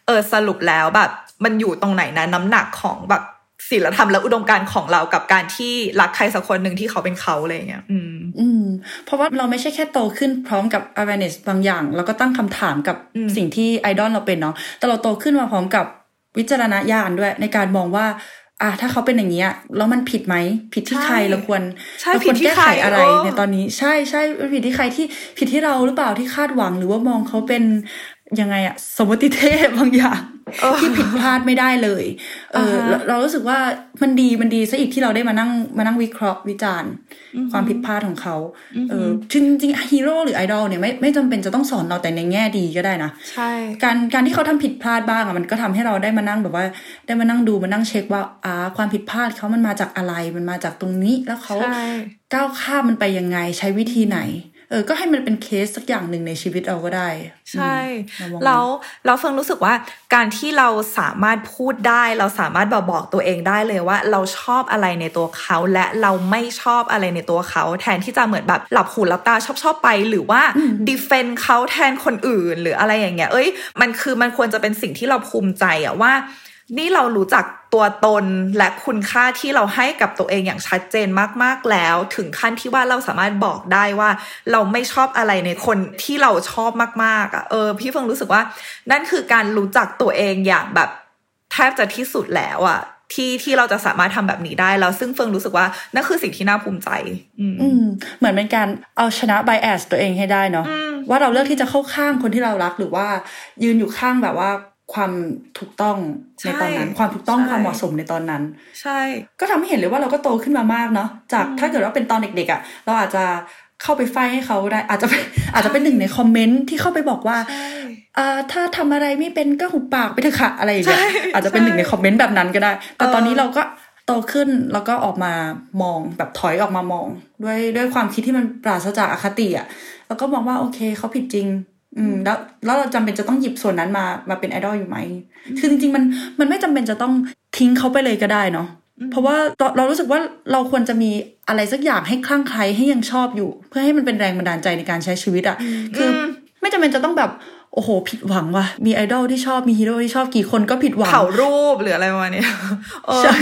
เออสรุปแล้วแบบ มันอยู่ตรงไหนนะน้ำหนักของแบบศีลธรรมและอุดมการณ์ของเรากับการที่รักใครสักคนหนึ่งที่เขาเป็นเขาอะไรอย่างเงี้ย อืม อืม เพราะว่าเราไม่ใช่แค่โตขึ้นพร้อมกับ awareness บางอย่าง แล้วก็ตั้งคำถามกับอืมสิ่งที่ไอดอลเราเป็นเนาะ แต่เราโตขึ้นมาพร้อมกับวิจารณญาณด้วย ในการมองว่า อะถ้าเขาเป็นอย่างเงี้ยแล้วมันผิดไหม ผิดที่ใครเราควรใช่เราผิควดรที่แก้ใครไขอะไรเออในตอนนี้ ใช่ใช่ผิดที่ใครที่ผิดที่เราหรือเปล่าที่คาดหวัง หรือว่ามองเขาเป็น ยังไงอะสมมติเทพบางอย่างเออที่ผิดพลาดไม่ได้เลย เอออ่าฮะเราเรารู้สึกว่ามันดีมันดีซะอีกที่เราได้มานั่งมานั่งวิเคราะห์วิจารณ์ ความผิดพลาดของเขาเออจริงจริงฮีโร่หรือไอดอลเนี่ยไม่ไม่จำเป็นจะต้องสอนเราแต่ในแง่ดีก็ได้นะใช่การการที่เขาทำผิดพลาดบ้างอะมันก็ทำให้เราได้มานั่งแบบว่า ได้มานั่งดูมานั่งเช็คว่าอ่าความผิดพลาดเขามันมาจากอะไรมันมาจากตรงนี้แล้วเขาใช่ก้าวข้ามมันไปยังไงใช้วิธีไหน เออก็ให้มันเป็นเคสสักอย่างหนึ่งในชีวิตเราก็ได้ ใช่อืมแล้วเราเฟิงรู้สึกว่าการที่เราสามารถพูดได้ เราสามารถบอกบอกตัวเองได้เลยว่า เราชอบอะไรในตัวเขาและเราไม่ชอบอะไรในตัวเขา แทนที่จะเหมือนแบบหลับหูหลับตาชอบชอบไปหรือว่า defend เขาแทนคนอื่นหรืออะไรอย่างเงี้ย เอ้ยมันคือมันควรจะเป็นสิ่งที่เราภูมิใจอะว่า นี่เรารู้จักตัวตนและคุณค่าที่เราให้กับตัวเองอย่างชัดเจนมากๆแล้ว ถึงขั้นที่ว่าเราสามารถบอกได้ว่า เราไม่ชอบอะไรในคนที่เราชอบมากๆอะเออ พี่เฟิงรู้สึกว่า นั่นคือการรู้จักตัวเองอย่างแบบแทบจะที่สุดแล้วอะที่ที่เราจะสามารถทำแบบนี้ได้แล้วซึ่งเฟิงรู้สึกว่านั่นคือสิ่งที่น่าภูมิใจ อืมอืมเหมือนเป็นการเอาชนะ bias ตัวเองให้ได้เนาะอืมว่าเราเลือกที่จะเข้าข้างคนที่เรารักหรือว่ายืนอยู่ข้างแบบว่า ความถูกต้องในตอนนั้นใช่ความถูกต้องใช่ความเหมาะสมในตอนนั้น ใช่ ก็ทำให้เห็นเลยว่าเราก็โตขึ้นมามากเนาะจากถ้าเกิดว่าเป็นตอนเด็กๆอะ่ะ เราอาจจะเข้าไปไฟให้เขาได้ อาจจะเป็นอาจจะเป็นหนึ่งในคอมเมนต์ที่เข้าไปบอกว่าใช่อ่าถ้าทำอะไรไม่เป็นก็หุบปากไปเถอะค่ะอะไรอย่างเงี้ยใช่อาจจะเป็นหนึ่งในคอมเมนต์แบบนั้นก็ได้ แต่ตอนนี้เออเราก็โตขึ้นแล้วก็ออกมามองแบบถอยออกมามอง ด้วยด้วยความคิดที่มันปราศจากอคติอะแล้วก็มองว่าโอเคเขาผิดจริง อืมแล้วแล้วเราจำเป็นจะต้องหยิบส่วนนั้นมามาเป็นไอดอลอยู่ไหมคือจริงๆมันมันไม่จำเป็นจะต้องทิ้งเขาไปเลยก็ได้เนาะเพราะว่าเราเรารู้สึกว่าเราควรจะมีอะไรสักอย่างให้คลั่งไคล้ให้ยังชอบอยู่ เพื่อให้มันเป็นแรงบันดาลใจในการใช้ชีวิตอะ่ะคืออไม่จำเป็นจะต้องแบบโอ้โห ผิดหวังว่ะมีไอดอลที่ชอบมีฮีโร่ที่ชอบกี่คนก็ผิดหวังเผารูปหรืออะไรประมาณเนี้ยเออใช่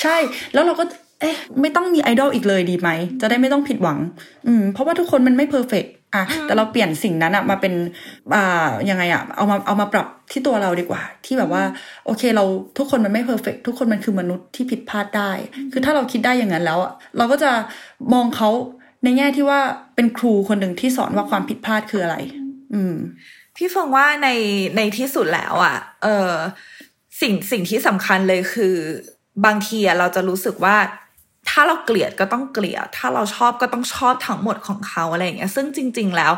ใช่ แล้วเราก็ เอ๊ะ ไม่ต้องมีไอดอลอีกเลยดีไหม จะได้ไม่ต้องผิดหวัง อืมเพราะว่าทุกคนมันไม่ perfect อะแต่เราเปลี่ยนสิ่งนั้นอะมาเป็นอ่ายังไงอะเอามาเอามาปรับที่ตัวเราดีกว่า ที่แบบว่า โอเคเราทุกคนมันไม่เพอร์เฟกทุกคนมันคือมนุษย์ที่ผิดพลาดได้ คือถ้าเราคิดได้อย่างนั้นแล้วอะเราก็จะมองเขาในแง่ที่ว่าเป็นครูคนหนึ่งที่สอนว่าความผิดพลาดคืออะไร อืม พี่ฟงว่าในในที่สุดแล้วอะเออสิ่งสิ่งที่สำคัญเลยคือบางทีอะเราจะรู้สึกว่า ถ้าเราเกลียดก็ต้องเกลียด ถ้าเราชอบก็ต้องชอบทั้งหมดของเขาอะไรอย่างเงี้ย ซึ่งจริง ๆ แล้ว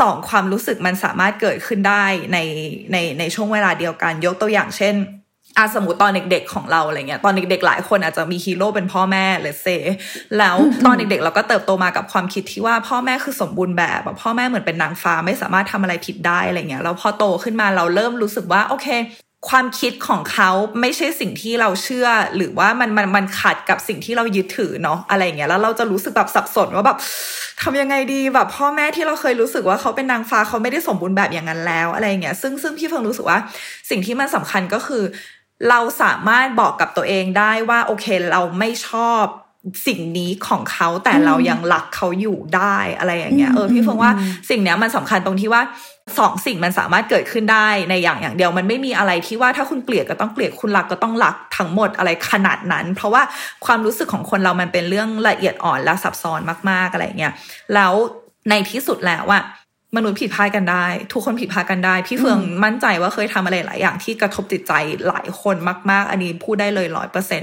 สองความรู้สึกมันสามารถเกิดขึ้นได้ในในในช่วงเวลาเดียวกัน ยกตัวอย่างเช่นอาสมมติตอนเด็กๆของเราอะไรเงี้ยตอนเด็กๆหลายคนอาจจะมีฮีโร่เป็นพ่อแม่เลยเซแล้วตอนเด็กๆเราก็เติบโตมากับความคิดที่ว่าพ่อแม่คือสมบูรณ์แบบอะพ่อแม่เหมือนเป็นนางฟ้าไม่สามารถทำอะไรผิดได้อะไรเงี้ยแล้วพอโตขึ้นมาเราเริ่มรู้สึกว่าโอเค ความคิดของเขาไม่ใช่สิ่งที่เราเชื่อ หรือว่ามันมันมันขัดกับสิ่งที่เรายึดถือเนาะอะไรอย่างเงี้ยแล้วเราจะรู้สึกแบบสับสนว่าแบบทำยังไงดีแบบพ่อแม่ที่เราเคยรู้สึกว่าเขาเป็นนางฟ้าเขาไม่ได้สมบูรณ์แบบอย่างนั้นแล้วอะไรอย่างเงี้ยซึ่งซึ่งพี่เฟิงรู้สึกว่า สิ่งที่มันสำคัญก็คือ เราสามารถบอกกับตัวเองได้ว่าโอเค เราไม่ชอบ สิ่งนี้ของเขาแต่เรายังรักเขาอยู่ได้อะไรอย่างเงี้ยเออพี่เฟิงว่าสิ่งเนี้ยมันสำคัญตรงที่ว่าสองสิ่งมันสามารถเกิดขึ้นได้ในอย่างอย่างเดียวมันไม่มีอะไรที่ว่าถ้าคุณเกลียดก็ต้องเกลียดคุณรักก็ต้องรักทั้งหมดอะไรขนาดนั้น เพราะว่าความรู้สึกของคนเรามันเป็นเรื่องละเอียดอ่อนและซับซ้อนมากๆอะไรเงี้ยแล้วในที่สุดแล้วอะ มนุษย์ผิดพลาดกันได้ ทุกคนผิดพลาดกันได้ พี่เฟืองมั่นใจว่าเคยทำอะไรหลายอย่างที่กระทบจิตใจหลายคนมาก ๆ อันนี้พูดได้เลยร้อยเปอร์เซ็น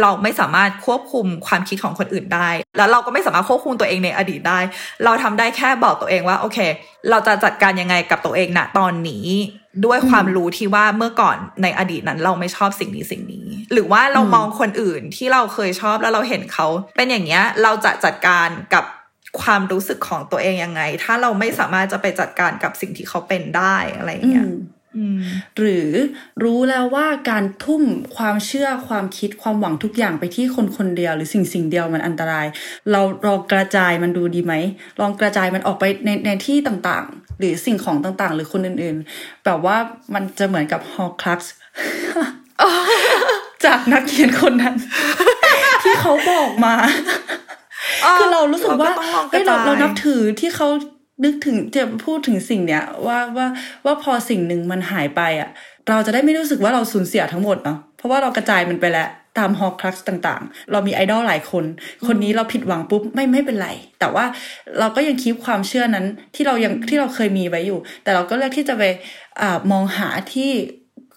เราไม่สามารถควบคุมความคิดของคนอื่นได้ แล้วเราก็ไม่สามารถควบคุมตัวเองในอดีตได้ เราทำได้แค่บอกตัวเองว่าโอเค เราจะจัดการยังไงกับตัวเองณตอนนี้ด้วยความรู้ที่ว่าเมื่อก่อนในอดีตนั้นเราไม่ชอบสิ่งนี้สิ่งนี้ หรือว่าเรามองคนอื่นที่เราเคยชอบแล้วเราเห็นเขา เป็นอย่างเงี้ยเราจะจัดการกับ ความรู้สึกของตัวเองยังไง ถ้าเราไม่สามารถจะไปจัดการกับสิ่งที่เขาเป็นได้อะไรอย่างเงี้ยอืมหรือรู้แล้วว่าการทุ่มความเชื่อความคิดความหวังทุกอย่างไปที่คนคนเดียว หรือสิ่งสิ่งเดียวมันอันตราย เราลองกระจายมันดูดีไหมลองกระจายมันออกไปในในที่ต่างๆ หรือสิ่งของต่างๆ หรือคนอื่นๆ แบบว่ามันจะเหมือนกับฮอคลักจากนักเขียนคนนั้น ที่เขาบอกมา คือเรารู้สึกว่าเราก็ต้องลองกระเฮ้ยเราจายเรานับถือที่เขานึกถึงจะพูดถึงสิ่งเนี้ยว่าว่าว่าพอสิ่งหนึ่งมันหายไปอะ เราจะได้ไม่รู้สึกว่าเราสูญเสียทั้งหมดเนาะเพราะว่าเรากระจายมันไปแล้วตามฮอคลักซ์ต่างๆ เรามีไอดอลหลายคน คนนี้เราผิดหวังปุ๊บไม่ไม่เป็นไร แต่ว่าเราก็ยังคีบความเชื่อนั้นที่เรายังที่เราเคยมีไว้อยู่ แต่เราก็เลือกที่จะไปอามองหาที่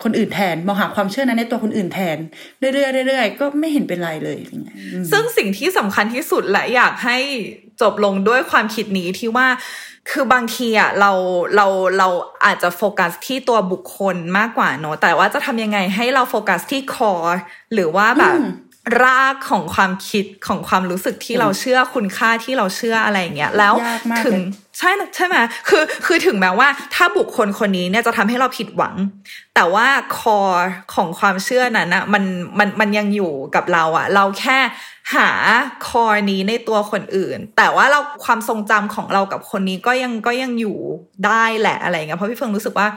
คนอื่นแทนมองหาความเชื่อนั้นในตัวคนอื่นแทน เรื่อยๆเรื่อยๆก็ไม่เห็นเป็นไรเลยอย่างเงี้ยอืมซึ่งสิ่งที่สำคัญที่สุดและอยากให้จบลงด้วยความคิดนี้ที่ว่าคือบางทีอะเราเราเราอาจจะโฟกัสที่ตัวบุคคลมากกว่าเนอะแต่ว่าจะทำยังไงให้เราโฟกัสที่คอหรือว่าแบบอืม รากของความคิดของความรู้สึกที่เราเชื่อคุณค่าที่เราเชื่ออะไรอย่างเงี้ยแล้วยากมากถึงเลยใช่ใช่ไหมคือคือถึงแม้ว่า ถ้าบุคคลคนนี้เนี่ยจะทำให้เราผิดหวัง แต่ว่าคอของความเชื่อนั้นนะมันมันมันยังอยู่กับเราอะเราแค่หาคอนี้ในตัวคนอื่น แต่ว่าเราความทรงจำของเรากับคนนี้ก็ยังก็ยังอยู่ได้แหละอะไรเงี้ยเพราะพี่เฟิงรู้สึกว่า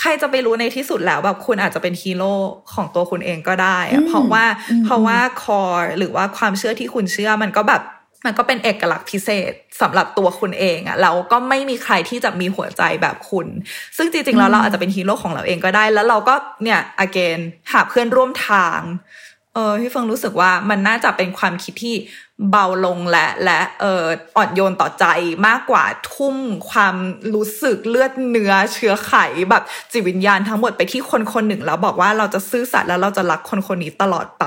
ใครจะไปรู้ในที่สุดแล้วแบบคุณอาจจะเป็นฮีโร่ของตัวคุณเองก็ได้อะเพราะว่าเพราะว่าคอหรือว่าความเชื่อที่คุณเชื่อมันก็แบบมันก็เป็นเอกลักษณ์พิเศษสำหรับตัวคุณเองอะแล้วก็ไม่มีใครที่จะมีหัวใจแบบคุณ ซึ่งจริงๆแล้วเราอาจจะเป็นฮีโร่ของเราเองก็ได้ แล้วเราก็เนี่ย again หาเพื่อนร่วมทาง เออพี่เฟิงรู้สึกว่ามันน่าจะเป็นความคิดที่เบาลงและและเอออ่อนโยนต่อใจมากกว่าทุ่มความรู้สึกเลือดเนื้อเชื้อไขแบบจิตวิญญาณทั้งหมดไปที่คนคนหนึ่งแล้วบอกว่าเราจะซื่อสัตย์แล้วเราจะรักคนคนนี้ตลอดไป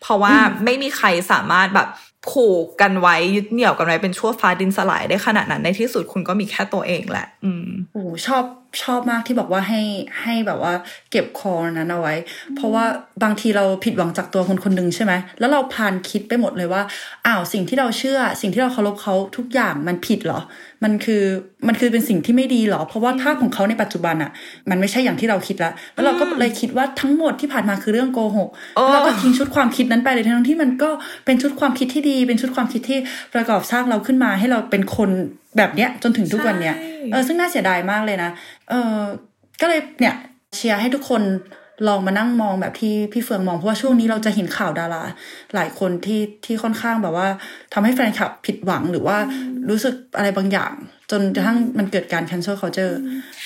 เพราะว่าไม่มีใครสามารถแบบผูกกันไว้ยึดเหนี่ยวกันไว้เป็นชั่วฟ้าดินสลายได้ขนาดนั้นในที่สุดคุณก็มีแค่ตัวเองแหละ อืมโอ้ชอบ ชอบมากที่บอกว่าให้ให้แบบว่า เก็บคอนั้นเอาไว้ เพราะว่าบางทีเราผิดหวังจากตัวคนคนหนึ่งใช่ไหมแล้วเราพานคิดไปหมดเลยว่าอ้าวสิ่งที่เราเชื่อ สิ่งที่เราเคารพเขาทุกอย่างมันผิดเหรอ มันคือมันคือเป็นสิ่งที่ไม่ดีเหรอ เพราะว่าภาพของเขาในปัจจุบันอะมันไม่ใช่อย่างที่เราคิดแล้วแล้วเราก็เลยคิดว่าทั้งหมดที่ผ่านมาคือเรื่องโกหกโอ้แล้วเราก็ทิ้งชุดความคิดนั้นไปเลยทั้งที่มันก็เป็นชุดความคิดที่ดี เป็นชุดความคิดที่ประกอบสร้างเราขึ้นมาให้เราเป็นคนแบบเนี้ยจนถึงทุกวันเนี้ยใช่เออซึ่งน่าเสียดายมากเลยนะ เออก็เลยเนี่ยเชียร์ให้ทุกคนลองมานั่งมองแบบที่พี่เฟืองมองเพราะว่าช่วงนี้เราจะเห็นข่าวดารา หลายคนที่ที่ค่อนข้างแบบว่าทำให้แฟนคลับผิดหวังหรือว่ารู้สึกอะไรบางอย่าง จนกระทั่งมันเกิดการ cancel culture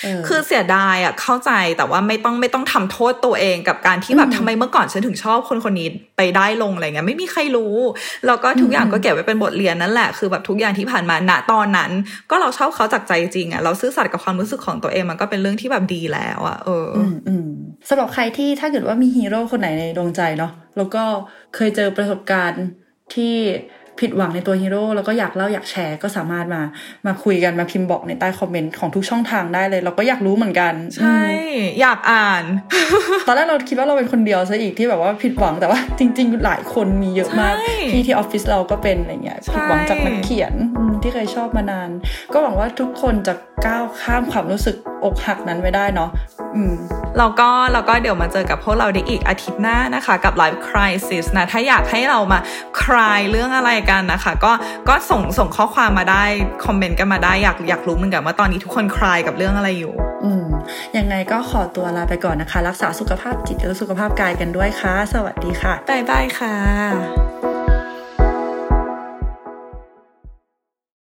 เออคือเสียดายอะเข้าใจแต่ว่าไม่ต้องไม่ต้องทำโทษตัวเองกับการที่แบบอืมทำไมเมื่อก่อนฉันถึงชอบคนคนนี้ไปได้ลงอะไรเงี้ยไม่มีใครรู้แล้วก็ทุกอย่างก็เก็บไว้เป็นบทเรียนนั่นแหละคือแบบทุกอย่างที่ผ่านมาณตอนนั้น ก็เราชอบเขาจากใจจริงอะเราซื่อสัตย์กับความรู้สึกของตัวเองมันก็เป็นเรื่องที่แบบดีแล้วอะเออออืมอืมสำหรับใครที่ถ้าเกิดว่ามีฮีโร่คนไหนในดวงใจเนาะแล้วก็เคยเจอประสบการณ์ที่ ผิดหวังในตัวฮีโร่แล้วก็อยากเล่าอยากแชร์ก็สามารถมามาคุยกันมาพิมพ์บอกในใต้คอมเมนต์ของทุกช่องทางได้เลย เราก็อยากรู้เหมือนกัน ใช่ อยากอ่าน ตอนแรกเราคิดว่าเราเป็นคนเดียวซะอีกที่แบบว่าผิดหวังแต่ว่าจริง ๆ หลายคนมีเยอะมากใช่ที่ที่ออฟฟิศเราก็เป็นอะไรเงี้ยใช่ผิดหวังจากนักเขียนอืม ที่เคยชอบมานาน ก็หวังว่าทุกคนจะก้าวข้ามความรู้สึกอกหักนั้นไปได้เนาะอืมแล้วก็แล้วก็เดี๋ยวมาเจอกับพวกเราได้อีกอาทิตย์หน้านะคะ กับ Live Crisis นะ ถ้าอยากให้เรามาคลายเรื่องอะไรกันนะคะ ก็ก็ส่งส่งข้อความมาได้ คอมเมนต์กันมาได้อยากอยากรู้เหมือนกันว่าตอนนี้ทุกคนคลายกับเรื่องอะไรอยู่ อืมยังไงก็ขอตัวลาไปก่อนนะคะ รักษาสุขภาพจิตและสุขภาพกายกันด้วยค่ะ สวัสดีค่ะบายบายค่ะ